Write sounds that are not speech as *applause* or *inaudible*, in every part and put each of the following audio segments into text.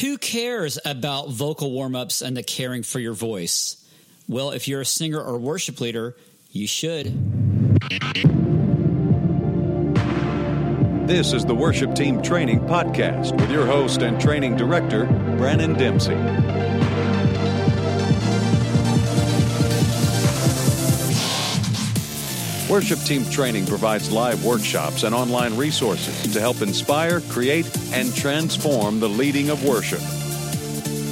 Who cares about vocal warm ups and the caring for your voice? Well, if you're a singer or worship leader, you should. This is the Worship Team Training Podcast with your host and training director, Brandon Dempsey. Worship Team Training provides live workshops and online resources to help inspire, create, and transform the leading of worship.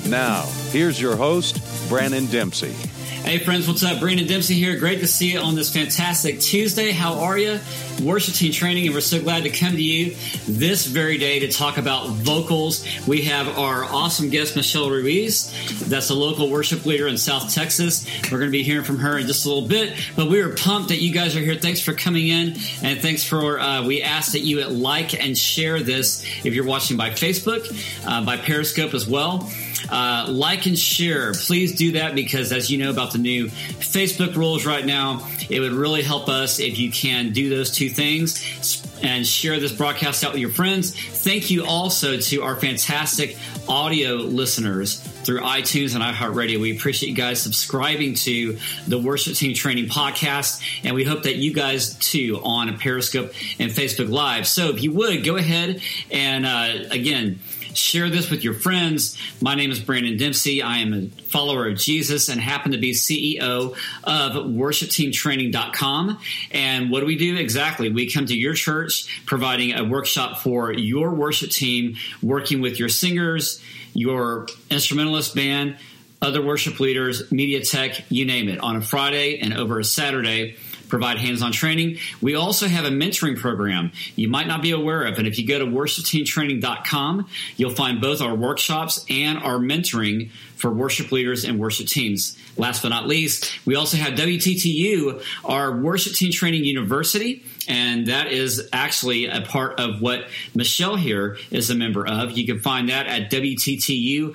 Now, here's your host, Brandon Dempsey. Hey friends, what's up? Brandon Dempsey here. Great to see you on this fantastic Tuesday. How are you? Worship team training, and we're so glad to come to you this very day to talk about vocals. We have our awesome guest, Michelle Ruiz. That's a local worship leader in South Texas. We're going to be hearing from her in just a little bit, but we are pumped that you guys are here. Thanks for coming in, and thanks for, uh, we ask that you like and share this if you're watching by Facebook, uh, by Periscope as well. Uh, like and share. Please do that because, as you know about the new Facebook rules right now, it would really help us if you can do those two things and share this broadcast out with your friends. Thank you also to our fantastic audio listeners through iTunes and iHeartRadio. We appreciate you guys subscribing to the Worship Team Training Podcast, and we hope that you guys too on Periscope and Facebook Live. So if you would go ahead and uh, again Share this with your friends. My name is Brandon Dempsey. I am a follower of Jesus and happen to be CEO of worshipteamtraining.com. And what do we do exactly? We come to your church providing a workshop for your worship team, working with your singers, your instrumentalist band, other worship leaders, media tech, you name it, on a Friday and over a Saturday provide hands-on training. We also have a mentoring program you might not be aware of. And if you go to worshipteamtraining.com, you'll find both our workshops and our mentoring for worship leaders and worship teams. Last but not least, we also have WTTU, our worship team training university and that is actually a part of what Michelle here is a member of. You can find that at WTTU.co.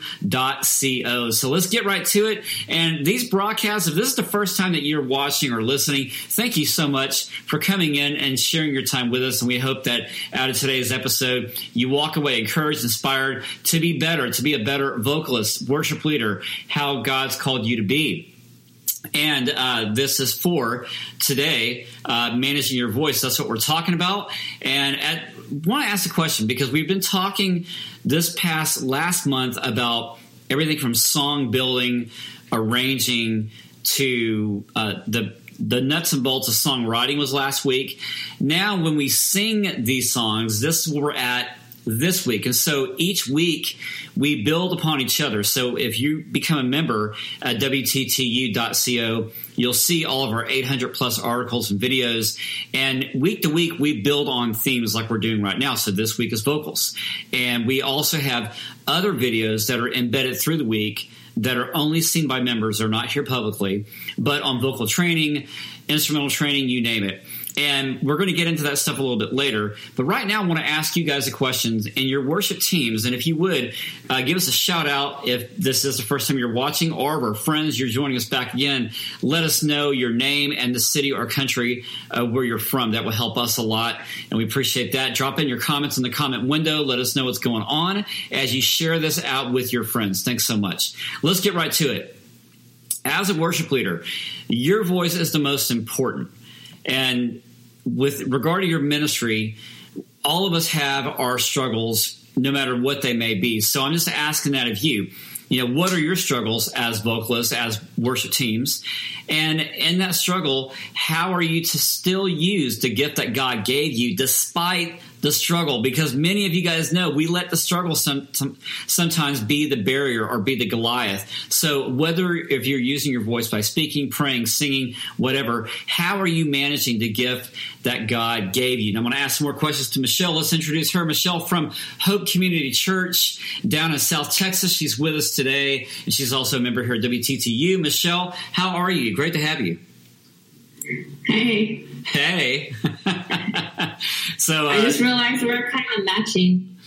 So let's get right to it. And these broadcasts, if this is the first time that you're watching or listening, thank you so much for coming in and sharing your time with us. And we hope that out of today's episode, you walk away encouraged, inspired to be better, to be a better vocalist, worship leader, how God's called you to be. And uh, this is for today, uh, managing your voice. That's what we're talking about. And I want to ask a question because we've been talking this past last month about everything from song building, arranging to uh, the the nuts and bolts of songwriting was last week. Now, when we sing these songs, this is where we're at this week. And so each week we build upon each other. So if you become a member at WTTU.co, you'll see all of our 800 plus articles and videos. And week to week, we build on themes like we're doing right now. So this week is vocals. And we also have other videos that are embedded through the week that are only seen by members. They're not here publicly, but on vocal training, instrumental training, you name it. And we're going to get into that stuff a little bit later. But right now, I want to ask you guys a questions in your worship teams. And if you would, uh, give us a shout out if this is the first time you're watching or we're friends, you're joining us back again. Let us know your name and the city or country uh, where you're from. That will help us a lot. And we appreciate that. Drop in your comments in the comment window. Let us know what's going on as you share this out with your friends. Thanks so much. Let's get right to it. As a worship leader, your voice is the most important. And with regard to your ministry, all of us have our struggles, no matter what they may be. So I'm just asking that of you. You know, what are your struggles as vocalists, as worship teams? And in that struggle, how are you to still use the gift that God gave you despite the struggle because many of you guys know we let the struggle some, some, sometimes be the barrier or be the Goliath. So whether if you're using your voice by speaking, praying, singing, whatever, how are you managing the gift that God gave you? And I'm going to ask some more questions to Michelle. Let's introduce her. Michelle from Hope Community Church down in South Texas. She's with us today and she's also a member here at WTTU. Michelle, how are you? Great to have you. Hey. Hey. *laughs* so uh, I just realized we're kind of matching.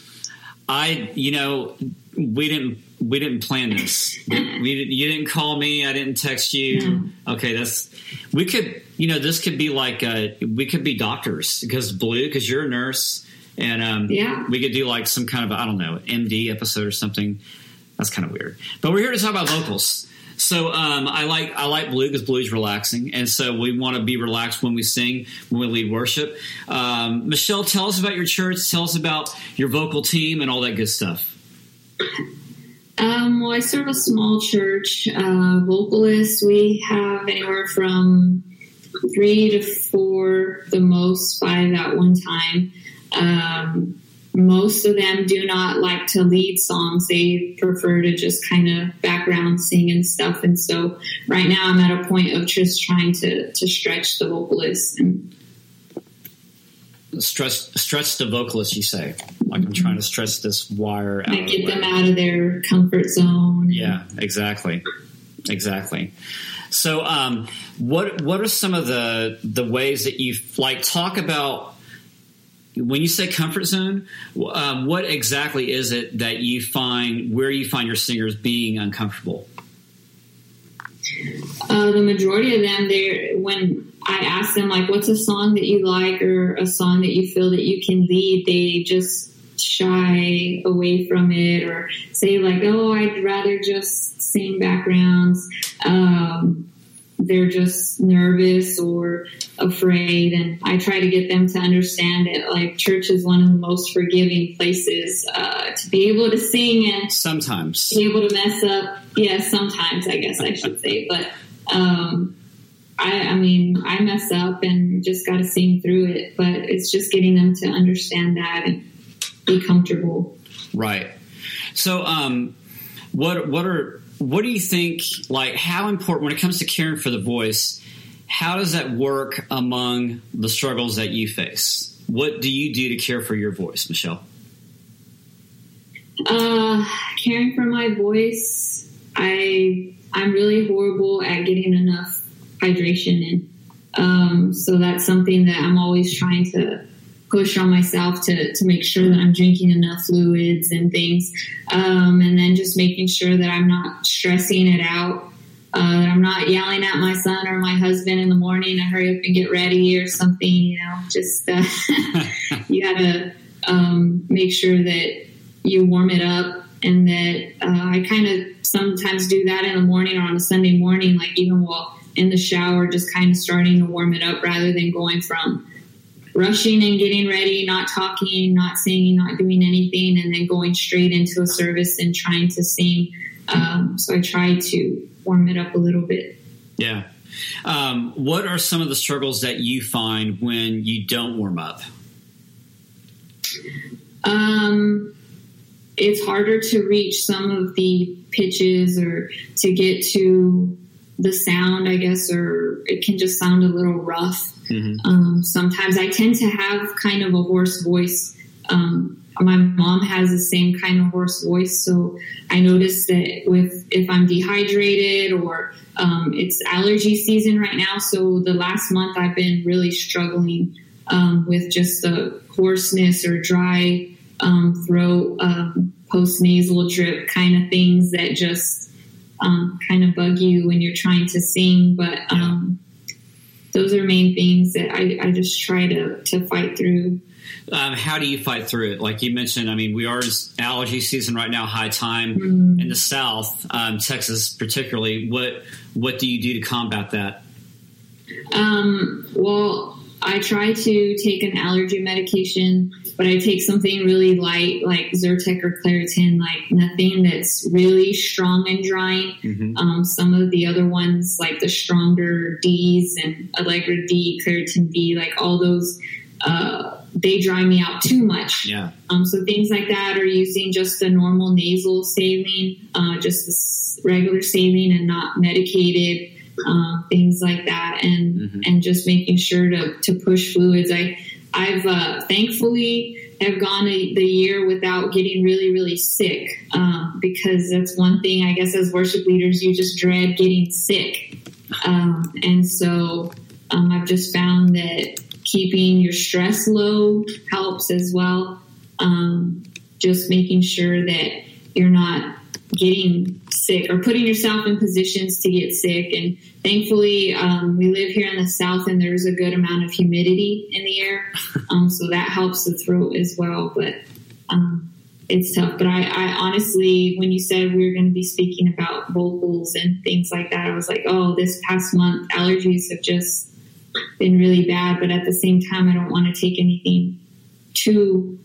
I, you know, we didn't we didn't plan this. we you didn't call me. I didn't text you. No. Okay, that's we could you know this could be like uh, we could be doctors because blue because you're a nurse and um, yeah, we could do like some kind of I don't know MD episode or something. That's kind of weird. But we're here to talk about vocals. So um, I like I like blue because blue is relaxing, and so we want to be relaxed when we sing, when we lead worship. Um, Michelle, tell us about your church. Tell us about your vocal team and all that good stuff. Um, well, I serve a small church. Uh, vocalists, we have anywhere from three to four, the most five at one time. Um, most of them do not like to lead songs. They prefer to just kind of background sing and stuff. And so right now I'm at a point of just trying to, to stretch the vocalist and stretch stretch the vocalist you say like i'm trying to stretch this wire out and get them out of their comfort zone yeah exactly exactly so um, what what are some of the the ways that you like talk about when you say comfort zone, um, what exactly is it that you find where you find your singers being uncomfortable? Uh, the majority of them, they when I ask them like, "What's a song that you like or a song that you feel that you can lead?" They just shy away from it or say like, "Oh, I'd rather just sing backgrounds." Um, they're just nervous or afraid. And I try to get them to understand that like church is one of the most forgiving places uh, to be able to sing and sometimes be able to mess up. Yeah, sometimes I guess I should say, but um, I, I mean, I mess up and just got to sing through it. But it's just getting them to understand that and be comfortable. Right. So, um, what what are what do you think? Like, how important when it comes to caring for the voice? How does that work among the struggles that you face? What do you do to care for your voice, Michelle? Uh, caring for my voice, I I'm really horrible at getting enough hydration in. Um, so that's something that I'm always trying to push on myself to, to make sure that I'm drinking enough fluids and things. Um, and then just making sure that I'm not stressing it out. Uh, that I'm not yelling at my son or my husband in the morning to hurry up and get ready or something, you know, just, uh, *laughs* you gotta, um, make sure that you warm it up and that, uh, I kind of sometimes do that in the morning or on a Sunday morning, like even while in the shower, just kind of starting to warm it up rather than going from, rushing and getting ready, not talking, not singing, not doing anything, and then going straight into a service and trying to sing. Um, so I try to warm it up a little bit. Yeah. Um, what are some of the struggles that you find when you don't warm up? Um, it's harder to reach some of the pitches or to get to the sound, I guess, or it can just sound a little rough. Mm-hmm. Um, sometimes I tend to have kind of a hoarse voice. Um, my mom has the same kind of hoarse voice, so I notice that with if I'm dehydrated or um, it's allergy season right now. So the last month I've been really struggling um, with just the hoarseness or dry um, throat, um, post nasal drip kind of things that just kind of bug you when you're trying to sing, but those are main things that I, I just try to, to fight through. Um, how do you fight through it? Like you mentioned, I mean, we are in allergy season right now, high time mm. in the South, um, Texas particularly. What what do you do to combat that? Um, well, I try to take an allergy medication but I take something really light like Zyrtec or Claritin, like nothing that's really strong and drying. Mm-hmm. Um, some of the other ones, like the stronger D's and Allegra D, Claritin D, like all those, uh, they dry me out too much. Yeah. Um, so things like that are using just the normal nasal saline, uh, just the regular saline and not medicated. Um, things like that, and mm-hmm. and just making sure to to push fluids. I I've uh, thankfully have gone a, the year without getting really, really sick um, because that's one thing I guess as worship leaders you just dread getting sick, um, and so um, I've just found that keeping your stress low helps as well. Um, just making sure that you're not getting sick or putting yourself in positions to get sick. And thankfully, um, we live here in the South and there's a good amount of humidity in the air. *laughs* Um, so that helps the throat as well. But um, it's tough. But I, I, honestly, when you said we were going to be speaking about vocals and things like that, I was like, oh, this past month, allergies have just been really bad. But at the same time, I don't want to take anything too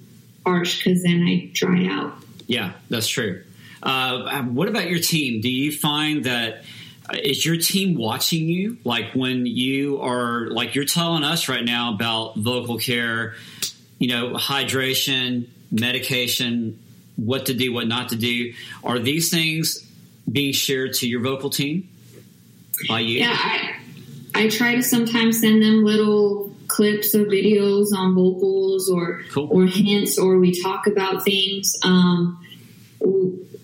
harsh because then I dry out. Yeah, that's true. Uh, what about your team? Do you find that uh, your team watching you? Like when you are like you're telling us right now about vocal care, you know, hydration, medication, what to do, what not to do. Are these things being shared to your vocal team by you? Yeah, I, I try to sometimes send them little clips of videos on vocals or cool. or hints, or we talk about things. Um,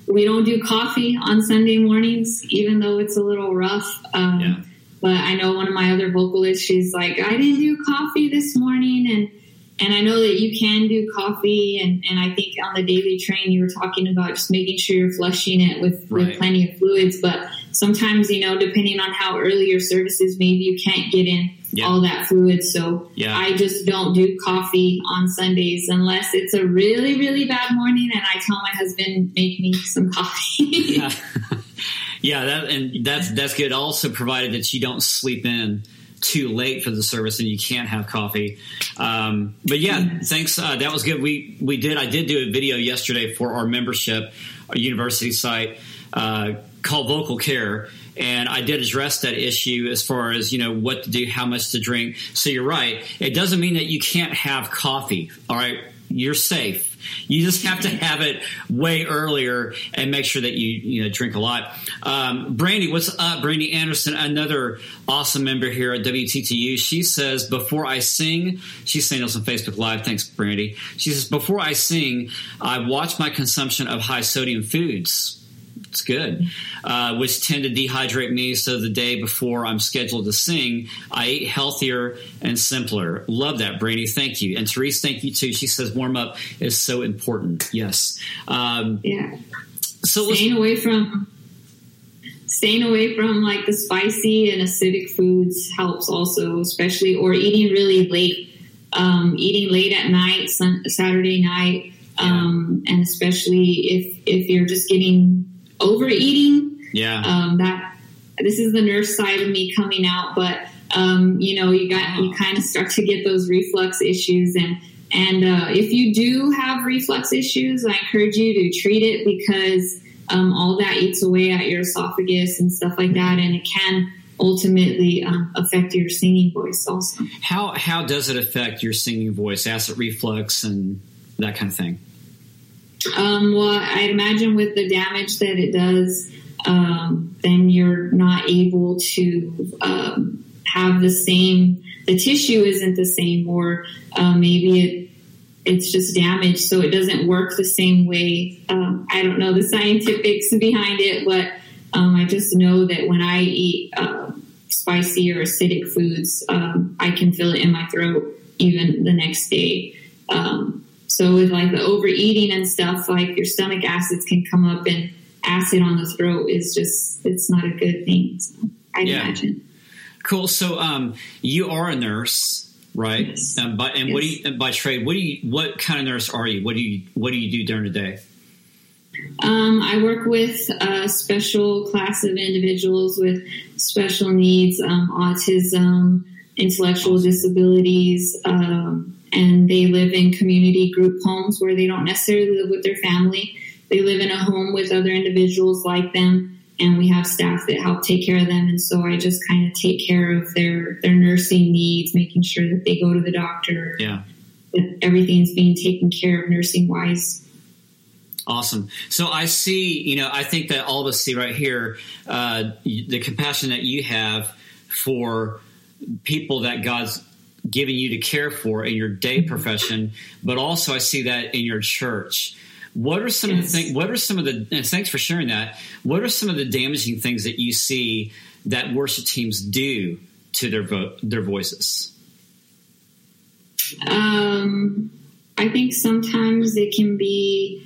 we don't do coffee on Sunday mornings, even though it's a little rough. Um, yeah. But I know one of my other vocalists, she's like, I didn't do coffee this morning, and and I know that you can do coffee, and, and I think on the daily train you were talking about just making sure you're flushing it with, right. with plenty of fluids. But sometimes, you know, depending on how early your service is, maybe you can't get in yeah. all that fluid. So yeah. I just don't do coffee on Sundays unless it's a really, really bad morning and I tell my husband, make me some coffee. *laughs* *laughs* yeah. that, and that's, that's good. Also provided that you don't sleep in too late for the service and you can't have coffee. Um, but yeah, thanks. Uh, that was good. We we did. I did do a video yesterday for our membership, our university site uh, called Vocal Care, and I did address that issue as far as you know what to do, how much to drink. So you're right. It doesn't mean that you can't have coffee. All right, you're safe. You just have to have it way earlier and make sure that you you know drink a lot. Um, Brandy, what's up? Brandy Anderson, another awesome member here at WTTU. She says before I sing, she's saying this on Facebook Live. Thanks, Brandy. She says before I sing, I watch my consumption of high sodium foods it's good, uh, which tend to dehydrate me. So the day before I'm scheduled to sing, I eat healthier and simpler. Love that, Brandy. Thank you. And Therese, thank you too. She says warm up is so important. Yes. Um, yeah. So staying away from staying away from like the spicy and acidic foods helps also, especially or eating really late. Um, eating late at night, Saturday night, um, and especially if if you're just getting overeating. Yeah. Um, that this is the nurse side of me coming out, but um, you know, you got you kind of start to get those reflux issues, and and uh, if you do have reflux issues, I encourage you to treat it because um, all that eats away at your esophagus and stuff like that, and it can ultimately um, affect your singing voice also. How how does it affect your singing voice, acid reflux, and that kind of thing? Um, well, I'd imagine with the damage that it does, um, then you're not able to um, have the same. The tissue isn't the same, or uh, maybe it it's just damaged, so it doesn't work the same way. Um, I don't know the scientifics behind it, but um, I just know that when I eat uh, spicy or acidic foods, um, I can feel it in my throat even the next day. Um, so with like the overeating and stuff, like your stomach acids can come up and acid on the throat is just, it's not a good thing. So I'd yeah. imagine. Cool. So, um, you are a nurse, right? Yes. Um, by, and yes. what do you, by trade, what do you, what kind of nurse are you? What do you, what do you do during the day? Um, I work with a special class of individuals with special needs, um, autism, intellectual disabilities, um, and they live in community group homes where they don't necessarily live with their family. They live in a home with other individuals like them, and we have staff that help take care of them. And so I just kind of take care of their their nursing needs, making sure that they go to the doctor. Yeah, that everything's being taken care of nursing wise. Awesome. So I see, you know, I think that all of us see right here uh, the compassion that you have for people that God's given you to care for in your day profession, but also I see that in your church. What are some yes. of the things? What are some of the? And thanks for sharing that. What are some of the damaging things that you see that worship teams do to their vo- their voices? Um, I think sometimes it can be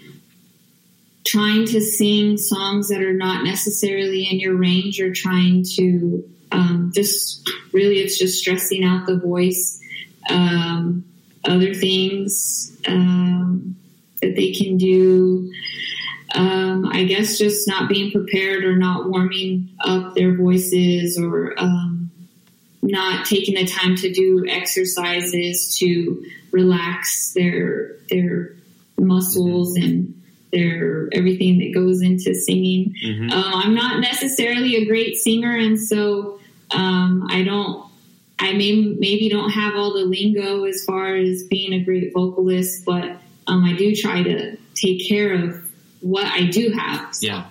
trying to sing songs that are not necessarily in your range or trying to um, just really it's just stressing out the voice um, other things um, that they can do um, i guess just not being prepared or not warming up their voices or um, not taking the time to do exercises to relax their their muscles and their everything that goes into singing. Mm-hmm. Um, I'm not necessarily a great singer, and so um, I don't. I may maybe don't have all the lingo as far as being a great vocalist, but um, I do try to take care of what I do have. So. Yeah.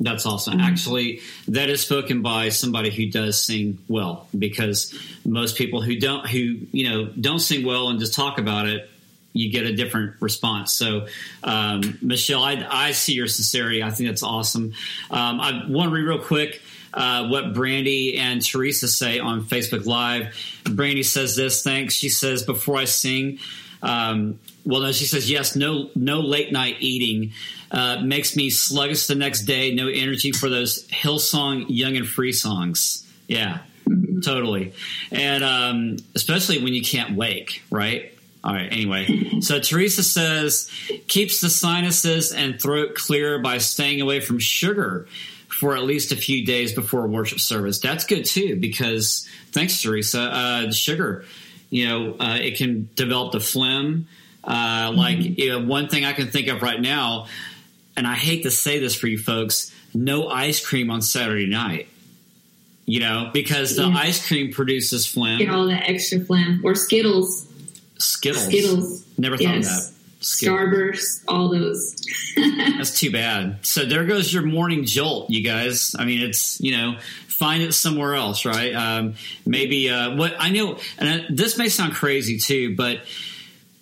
That's awesome. Mm-hmm. Actually, that is spoken by somebody who does sing well because most people who don't, who, you know, don't sing well and just talk about it, you get a different response. So, um, Michelle, I, I, see your sincerity. I think that's awesome. Um, I want to read real quick uh, what Brandy and Teresa say on Facebook Live. Brandy says this. Thanks. She says, before I sing, um, well, no, she says yes. No, no late night eating uh, makes me sluggish the next day. No energy for those Hillsong Young and Free songs. Yeah, totally. And um, especially when you can't wake, right? All right. Anyway, so Teresa says keeps the sinuses and throat clear by staying away from sugar for at least a few days before worship service. That's good too because thanks, Teresa. Uh, sugar, you know, uh, it can develop the phlegm. Uh, like mm-hmm. you know, one thing I can think of right now, and I hate to say this for you folks, no ice cream on Saturday night you know, because the yeah. ice cream produces phlegm. Get all the extra phlegm or Skittles. Skittles. Skittles. Never thought yes. of that. Starburst, all those. *laughs* That's too bad. So there goes your morning jolt, you guys. I mean, it's you know, find it somewhere else, right? Um, maybe uh, what I know, and this may sound crazy too, but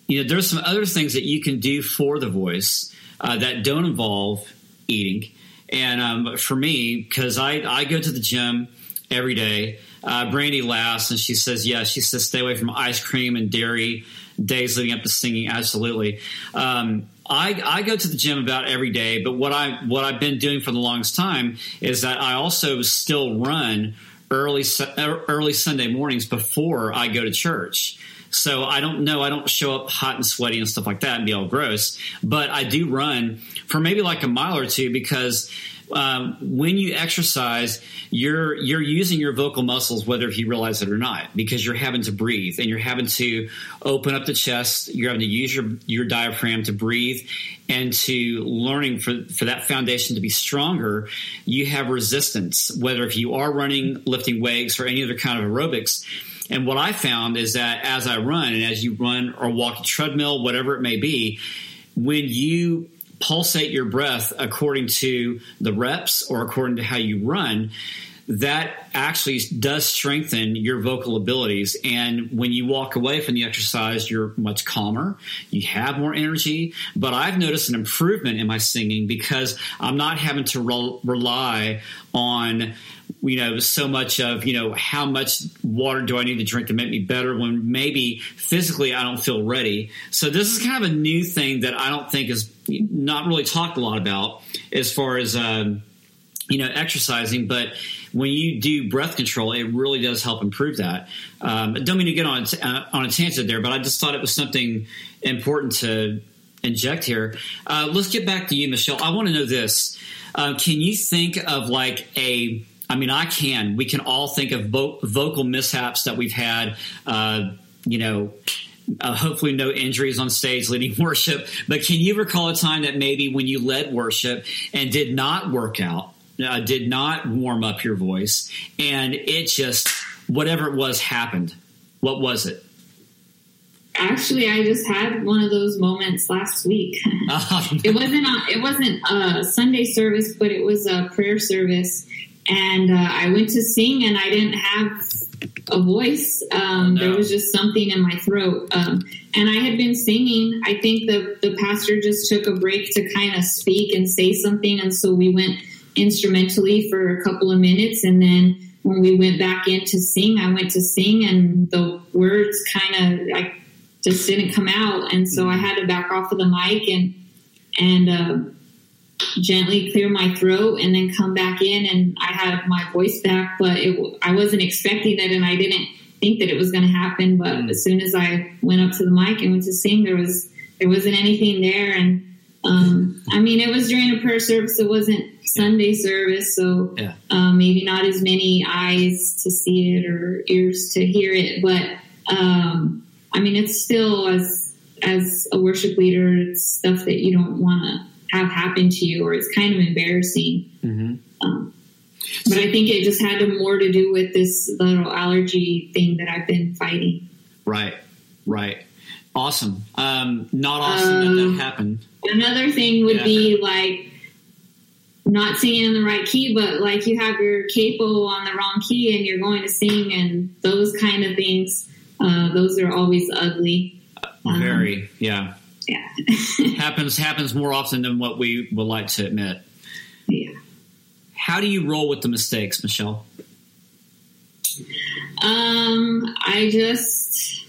you know, there's some other things that you can do for the voice uh, that don't involve eating. And um, for me, because I I go to the gym every day. Uh, Brandy laughs and she says, "Yeah." She says, "Stay away from ice cream and dairy days leading up to singing." Absolutely. Um, I, I go to the gym about every day, but what I what I've been doing for the longest time is that I also still run early early Sunday mornings before I go to church. So I don't know. I don't show up hot and sweaty and stuff like that and be all gross. But I do run for maybe like a mile or two because um, when you exercise, you're you're using your vocal muscles whether you realize it or not, because you're having to breathe and you're having to open up the chest. You're having to use your your diaphragm to breathe and to learning for for that foundation to be stronger. You have resistance, whether if you are running, lifting weights, or any other kind of aerobics. And what I found is that as I run and as you run or walk a treadmill, whatever it may be, when you pulsate your breath according to the reps or according to how you run, that actually does strengthen your vocal abilities. And when you walk away from the exercise, you're much calmer, you have more energy. But I've noticed an improvement in my singing because I'm not having to re- rely on you know so much of you know how much water do I need to drink to make me better when maybe physically I don't feel ready. So this is kind of a new thing that I don't think is not really talked a lot about as far as um, you know exercising, but when you do breath control, it really does help improve that. Um, don't mean to get on uh, on a tangent there, but I just thought it was something important to inject here. Uh, let's get back to you, Michelle. I want to know this. Uh, can you think of like a I mean, I can. We can all think of vo- vocal mishaps that we've had. Uh, you know, uh, hopefully no injuries on stage *laughs* leading worship. But can you recall a time that maybe when you led worship and did not work out, uh, did not warm up your voice, and it just whatever it was happened? What was it? Actually, I just had one of those moments last week. *laughs* *laughs* it wasn't a, it wasn't a Sunday service, but it was a prayer service, and uh, I went to sing, and I didn't have a voice. Um, no. There was just something in my throat, um, and I had been singing. I think the the pastor just took a break to kind of speak and say something, and so we went instrumentally for a couple of minutes, and then when we went back in to sing, I went to sing, and the words kind of like just didn't come out, and so I had to back off of the mic and and. Uh, gently clear my throat and then come back in and I had my voice back, but it, I wasn't expecting it and I didn't think that it was going to happen. But mm. as soon as I went up to the mic and went to sing, there was, there wasn't anything there. And, um, *laughs* I mean, it was during a prayer service. It wasn't Sunday service. So, yeah. um, maybe not as many eyes to see it or ears to hear it, but, um, I mean, it's still as, as a worship leader, it's stuff that you don't want to have happen to you, or it's kind of embarrassing. Mm-hmm. Um, but I think it just had more to do with this little allergy thing that I've been fighting. Right, right. Awesome. Um, not awesome um, that that um, happened. Another thing would yeah. be like not singing in the right key, but like you have your capo on the wrong key and you're going to sing and those kind of things. Uh, those are always ugly. Um, Very, yeah yeah. *laughs* happens happens more often than what we would like to admit. Yeah. How do you roll with the mistakes, Michelle? Um, I just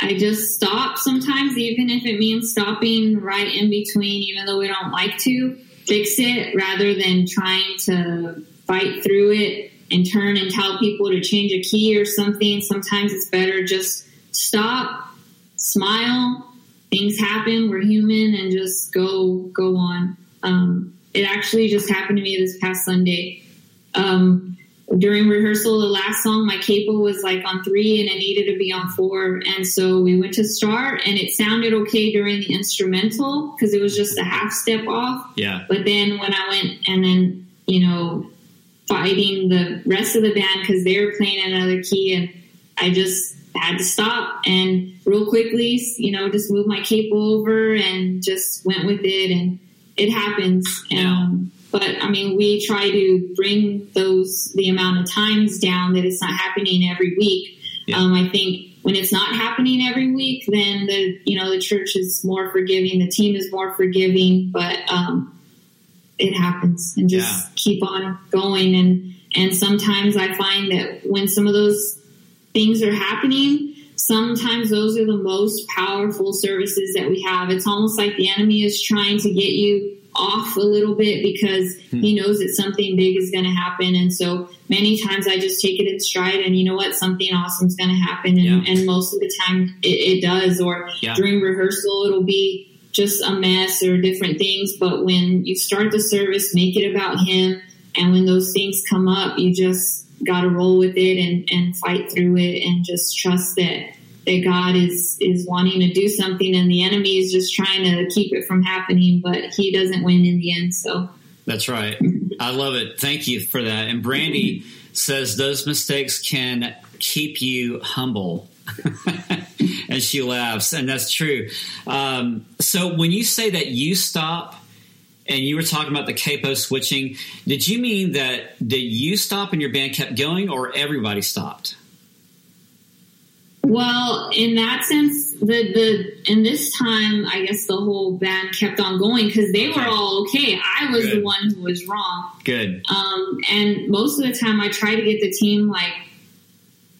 I just stop sometimes, even if it means stopping right in between, even though we don't like to fix it, rather than trying to fight through it and turn and tell people to change a key or something. Sometimes it's better just stop, smile, things happen. We're human, and just go go on. Um, it actually just happened to me this past Sunday. Um, during rehearsal, the last song, my capo was like on three and it needed to be on four. And so we went to start and it sounded okay during the instrumental because it was just a half step off. Yeah. But then when I went and then, you know, fighting the rest of the band because they were playing another key and I just had to stop and real quickly, you know, just move my cape over and just went with it and it happens. Um, but I mean, we try to bring those, the amount of times down that it's not happening every week. Yeah. Um, I think when it's not happening every week, then the, you know, the church is more forgiving, the team is more forgiving, but, um, it happens and just yeah. keep on going. And, and sometimes I find that when some of those things are happening, sometimes those are the most powerful services that we have. It's almost like the enemy is trying to get you off a little bit because hmm. he knows that something big is going to happen. And so many times I just take it in stride and you know what? Something awesome is going to happen. And, yeah. and, most of the time it, it does. Or yeah. during rehearsal, it'll be just a mess or different things. But when you start the service, make it about him. And when those things come up, you just got to roll with it and, and fight through it and just trust that that God is is wanting to do something and the enemy is just trying to keep it from happening, but he doesn't win in the end. So that's right. I love it. Thank you for that. And Brandy says those mistakes can keep you humble. *laughs* and she laughs, and that's true. Um, so when you say that you stop and you were talking about the capo switching. Did you mean that did you stop and your band kept going, or everybody stopped? Well, in that sense, the the in this time, I guess the whole band kept on going because they okay. were all okay. I was Good. the one who was wrong. Good. Um, and most of the time, I try to get the team like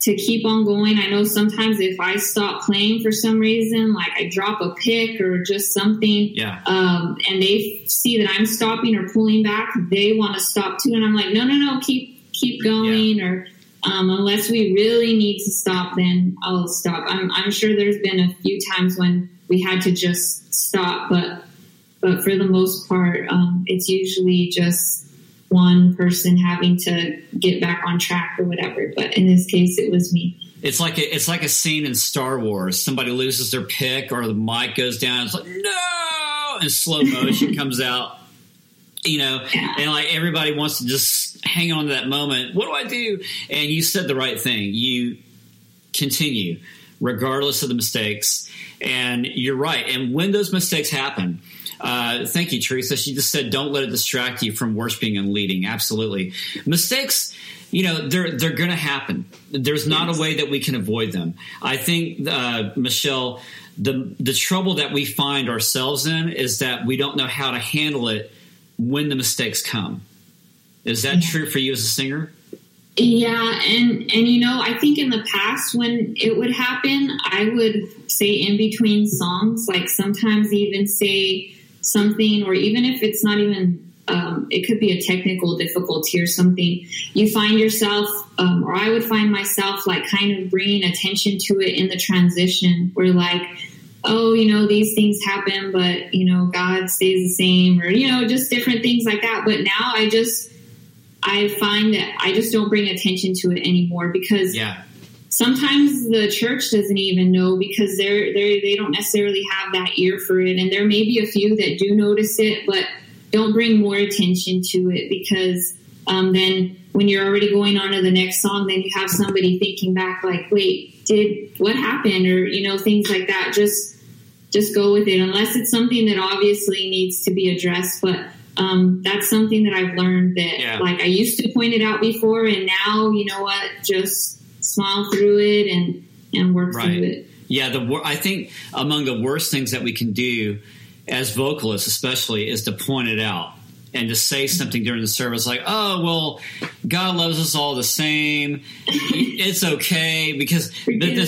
to keep on going. I know sometimes if I stop playing for some reason, like I drop a pick or just something, yeah. um, and they see that I'm stopping or pulling back, they want to stop too. And I'm like, no, no, no, keep, keep going. Yeah. Or, um, unless we really need to stop, then I'll stop. I'm, I'm sure there's been a few times when we had to just stop, but, but for the most part, um, it's usually just one person having to get back on track or whatever. But in this case, it was me. It's like a, it's like a scene in Star Wars. Somebody loses their pick or the mic goes down. It's like no, and slow motion *laughs* comes out. You know, yeah. and like everybody wants to just hang on to that moment. What do I do? And you said the right thing. You continue regardless of the mistakes. And you're right. And when those mistakes happen, uh, thank you, Teresa. She just said, "Don't let it distract you from worshiping and leading." Absolutely, mistakes. You know, they're they're going to happen. There's not a way that we can avoid them. I think, uh, Michelle, the the trouble that we find ourselves in is that we don't know how to handle it when the mistakes come. Is that yeah. true for you as a singer? Yeah, and and you know, I think in the past when it would happen, I would say in between songs, like sometimes even say something, or even if it's not even, um, it could be a technical difficulty or something, you find yourself, um, or I would find myself like kind of bringing attention to it in the transition where like, oh, you know, these things happen, but, you know, God stays the same or, you know, just different things like that. But now I just, I find that I just don't bring attention to it anymore because Yeah. sometimes the church doesn't even know because they're they they don't necessarily have that ear for it. And there may be a few that do notice it but don't bring more attention to it because um, then when you're already going on to the next song then you have somebody thinking back like wait did what happened? or you know things like that. Just just go with it unless it's something that obviously needs to be addressed. But um, that's something that I've learned that Yeah. like I used to point it out before and now you know what just smile through it and and work Right. through it Yeah, the I think among the worst things that we can do as vocalists, especially, is to point it out and to say something during the service like, "Oh, well, God loves us all the same. It's okay." Because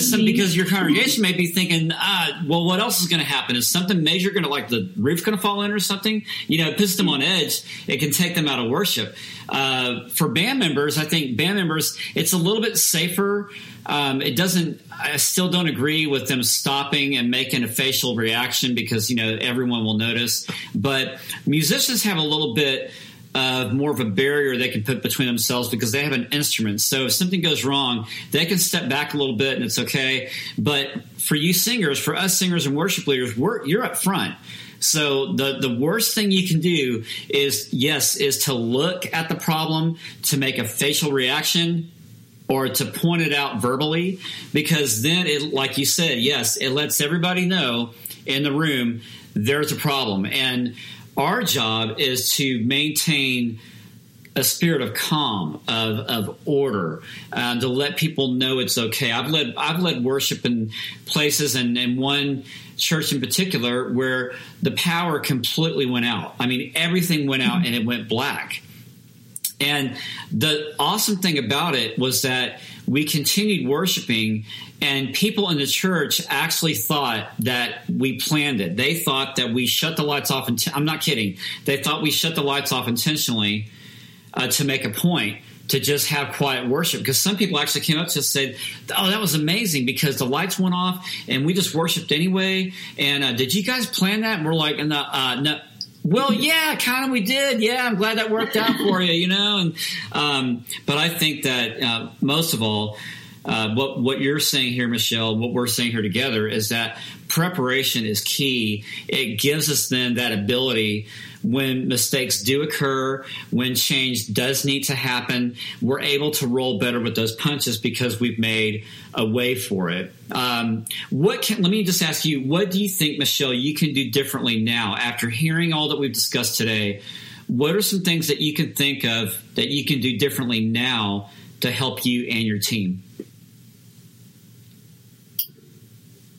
some, because your congregation may be thinking, "Ah, well, what else is going to happen? Is something major going to like the roof going to fall in or something?" You know, it puts them on edge. It can take them out of worship. Uh, for band members, I think band members, it's a little bit safer. Um, it doesn't. I still don't agree with them stopping and making a facial reaction because you know everyone will notice. But musicians have a little bit uh, more of a barrier they can put between themselves because they have an instrument. So if something goes wrong, they can step back a little bit and it's okay. But for you singers, for us singers and worship leaders, we're, you're up front. So the the worst thing you can do is yes is to look at the problem to make a facial reaction or to point it out verbally because then it like you said yes it lets everybody know in the room there's a problem and our job is to maintain a spirit of calm, of, of order, uh, to let people know it's okay. I've led I've led worship in places and in one church in particular where the power completely went out. I mean, everything went out and it went black. And the awesome thing about it was that we continued worshiping, and people in the church actually thought that we planned it. They thought that we shut the lights off. Int- I'm not kidding. They thought we shut the lights off intentionally uh, to make a point to just have quiet worship because some people actually came up to us and said oh that was amazing because the lights went off and we just worshiped anyway and uh, did you guys plan that and we're like no, uh, no well yeah kind of we did yeah i'm glad that worked out for you you know and um, but i think that uh, most of all uh, what what you're saying here, Michelle, what we're saying here together is that preparation is key. It gives us then that ability when mistakes do occur, when change does need to happen, we're able to roll better with those punches because we've made a way for it. Um, what can, let me just ask you, what do you think, Michelle, you can do differently now after hearing all that we've discussed today? What are some things that you can think of that you can do differently now to help you and your team?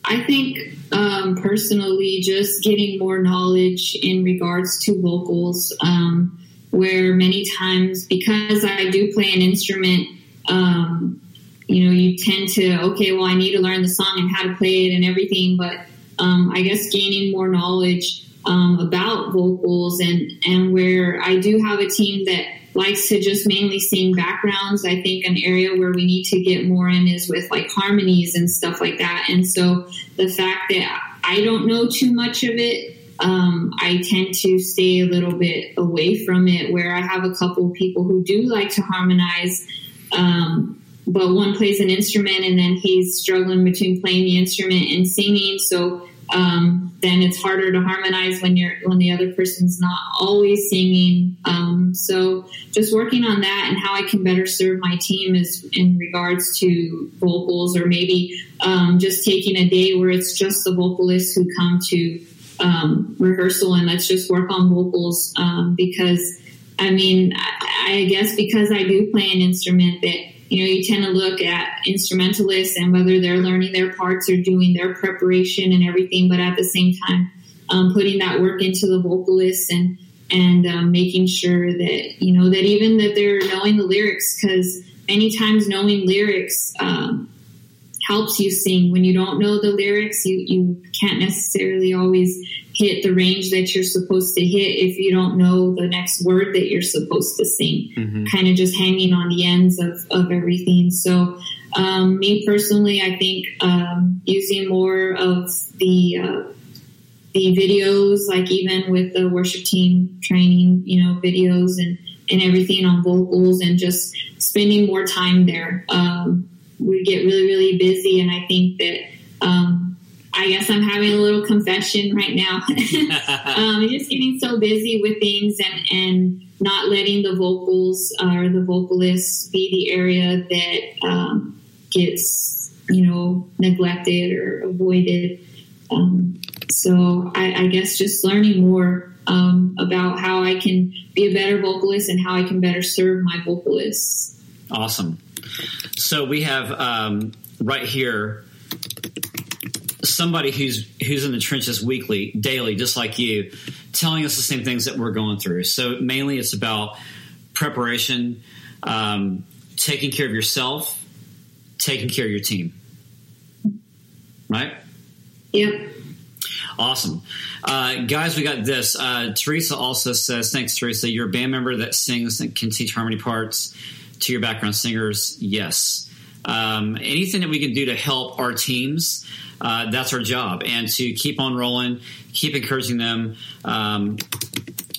I think um, personally, just getting more knowledge in regards to vocals, um, where many times because I do play an instrument, um, you know, you tend to okay, well, I need to learn the song and how to play it and everything, but um, I guess gaining more knowledge um, about vocals and and where I do have a team that likes to just mainly sing backgrounds. I think an area where we need to get more in is with like harmonies and stuff like that. And so the fact that I don't know too much of it, um, I tend to stay a little bit away from it. Where I have a couple people who do like to harmonize. Um, but one plays an instrument and then he's struggling between playing the instrument and singing. So um, then it's harder to harmonize when you're when the other person's not always singing. Um, so just working on that and how I can better serve my team is in regards to vocals, or maybe um, just taking a day where it's just the vocalists who come to um, rehearsal and let's just work on vocals um, because I mean I, I guess because I do play an instrument that you know, you tend to look at instrumentalists and whether they're learning their parts or doing their preparation and everything, but at the same time, um, putting that work into the vocalists and and um, making sure that you know that even that they're knowing the lyrics because many times knowing lyrics um, helps you sing. When you don't know the lyrics, you you can't necessarily always hit the range that you're supposed to hit if you don't know the next word that you're supposed to sing. Mm-hmm. Kind of just hanging on the ends of, of everything. So, um, me personally, I think um, using more of the uh, the videos, like even with the worship team training, you know, videos and and everything on vocals, and just spending more time there. Um, we get really really busy, and I think that um, I guess I'm having a little confession right now. *laughs* um, just getting so busy with things and, and not letting the vocals or the vocalists be the area that um, gets, you know, neglected or avoided. Um, so I, I, guess just learning more um, about how I can be a better vocalist and how I can better serve my vocalists. Awesome. So we have um, right here somebody who's who's in the trenches weekly, daily, just like you, telling us the same things that we're going through. So mainly, it's about preparation, um, taking care of yourself, taking care of your team. Right? Yep. Awesome. Uh, guys, we got this. Uh, Teresa also says, thanks, Teresa. You're a band member that sings and can teach harmony parts to your background singers. Yes. Um, anything that we can do to help our teams uh, that's our job, and to keep on rolling, keep encouraging them. Um,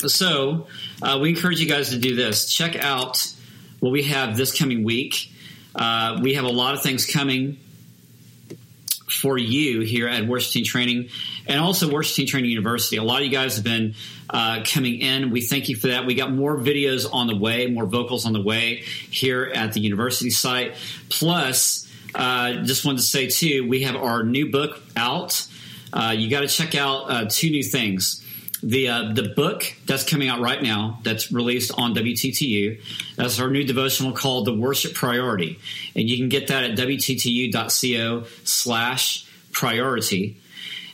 so uh, we encourage you guys to do this. Check out what we have this coming week. Uh, we have a lot of things coming for you here at Worship Team Training and also Worship Team Training University. A lot of you guys have been uh, coming in. We thank you for that. We got more videos on the way, more vocals on the way here at the university site. Plus, uh, just wanted to say too, we have our new book out. Uh, you got to check out uh, two new things. The uh, the book that's coming out right now, that's released on WTTU. That's our new devotional called "The Worship Priority," and you can get that at wttu.co/slash priority.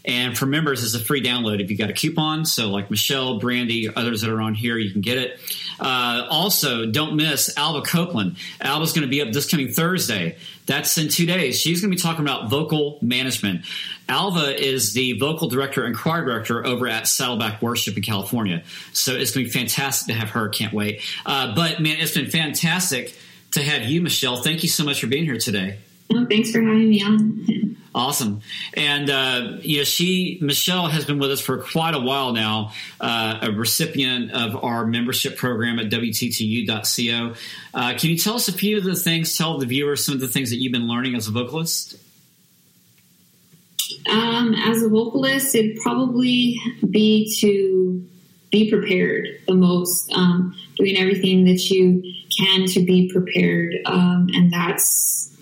And for members, it's a free download if you got a coupon. So, like Michelle, Brandy, others that are on here, you can get it. Uh, also, don't miss Alba Copeland. Alba's going to be up this coming Thursday. That's in two days. She's going to be talking about vocal management. Alva is the vocal director and choir director over at Saddleback Worship in California. So it's going to be fantastic to have her. Can't wait. Uh, but man, it's been fantastic to have you, Michelle. Thank you so much for being here today. Oh, thanks for having me on. Awesome. And, uh, you know, she, Michelle has been with us for quite a while now, uh, a recipient of our membership program at WTTU.co. Uh, can you tell us a few of the things, tell the viewers some of the things that you've been learning as a vocalist? Um, as a vocalist, it'd probably be to be prepared the most, um, doing everything that you can to be prepared. Um, and that's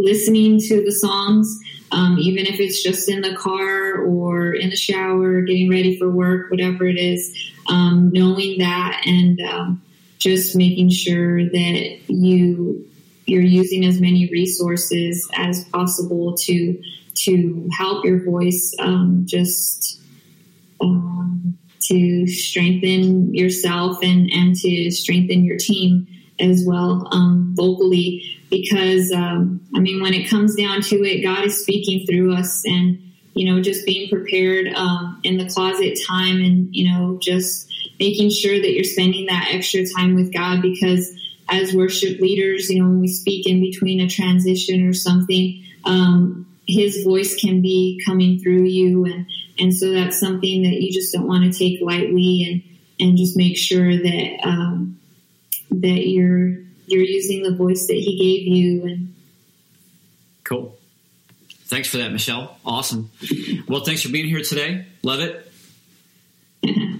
listening to the songs um, even if it's just in the car or in the shower, getting ready for work, whatever it is, um, knowing that and um, just making sure that you you're using as many resources as possible to to help your voice um, just um, to strengthen yourself and and to strengthen your team as well um, vocally because um, I mean, when it comes down to it, God is speaking through us, and you know, just being prepared um, in the closet time, and you know, just making sure that you're spending that extra time with God, because as worship leaders, you know, when we speak in between a transition or something, um, His voice can be coming through you, and and so that's something that you just don't want to take lightly, and and just make sure that um, that you're you're using the voice that he gave you and cool. Thanks for that michelle. Awesome. Well thanks for being here today. Love it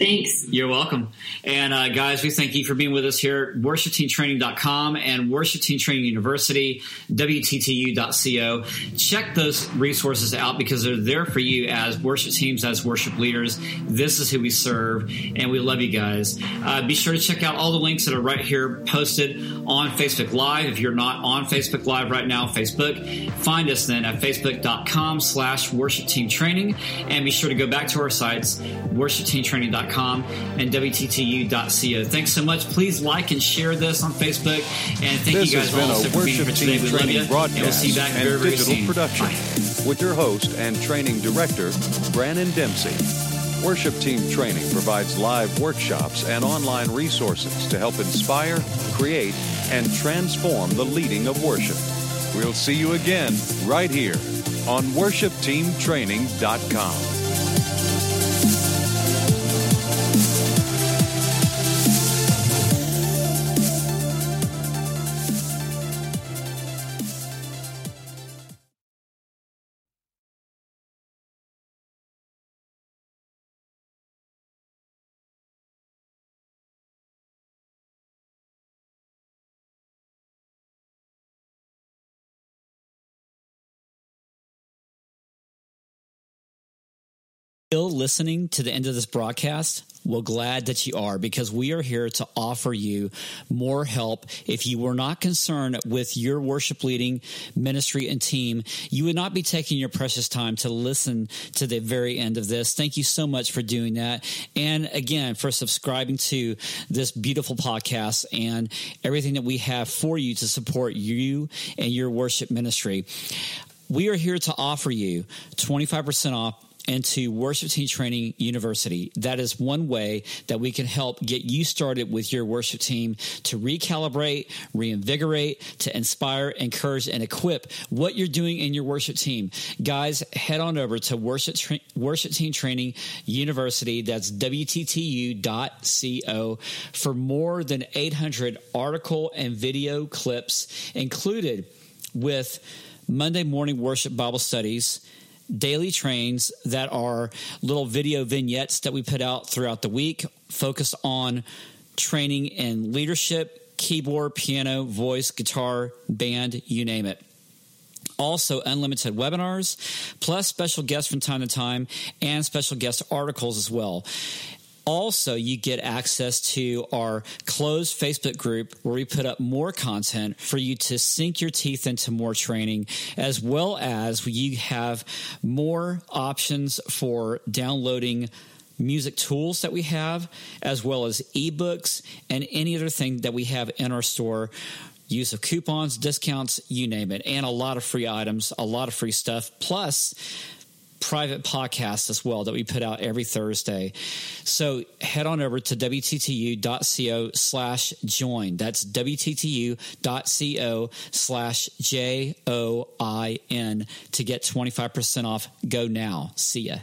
Thanks. You're welcome. And uh, guys, we thank you for being with us here worshipteamtraining.com and Worship Team Training University, WTTU.co. Check those resources out because they're there for you as worship teams, as worship leaders. This is who we serve, and we love you guys. Uh, be sure to check out all the links that are right here posted on Facebook Live. If you're not on Facebook Live right now, Facebook, find us then at facebook.com slash worship team training. And be sure to go back to our sites, worshipteamtraining.com and WTTU.co. Thanks so much. Please like and share this on Facebook. And thank this you guys all for being here today. We love you. And we'll see you back very, very soon. production with your host and training director, Brandon Dempsey. Worship Team Training provides live workshops and online resources to help inspire, create, and transform the leading of worship. We'll see you again right here on worshipteamtraining.com. still listening to the end of this broadcast, well, glad that you are because we are here to offer you more help. If you were not concerned with your worship leading ministry and team, you would not be taking your precious time to listen to the very end of this. Thank you so much for doing that. And again, for subscribing to this beautiful podcast and everything that we have for you to support you and your worship ministry. We are here to offer you 25% off into Worship Team Training University. That is one way that we can help get you started with your worship team to recalibrate, reinvigorate, to inspire, encourage, and equip what you're doing in your worship team. Guys, head on over to Worship, Tra- worship Team Training University. That's WTTU.co for more than 800 article and video clips included with Monday morning worship Bible studies daily trains that are little video vignettes that we put out throughout the week, focused on training in leadership, keyboard, piano, voice, guitar, band, you name it. Also, unlimited webinars, plus special guests from time to time, and special guest articles as well. Also, you get access to our closed Facebook group where we put up more content for you to sink your teeth into more training, as well as you have more options for downloading music tools that we have, as well as ebooks and any other thing that we have in our store use of coupons, discounts, you name it, and a lot of free items, a lot of free stuff. Plus, private podcasts as well that we put out every Thursday. So head on over to WTTU.co slash join. That's WTTU.co slash J O I N to get 25% off. Go now. See ya.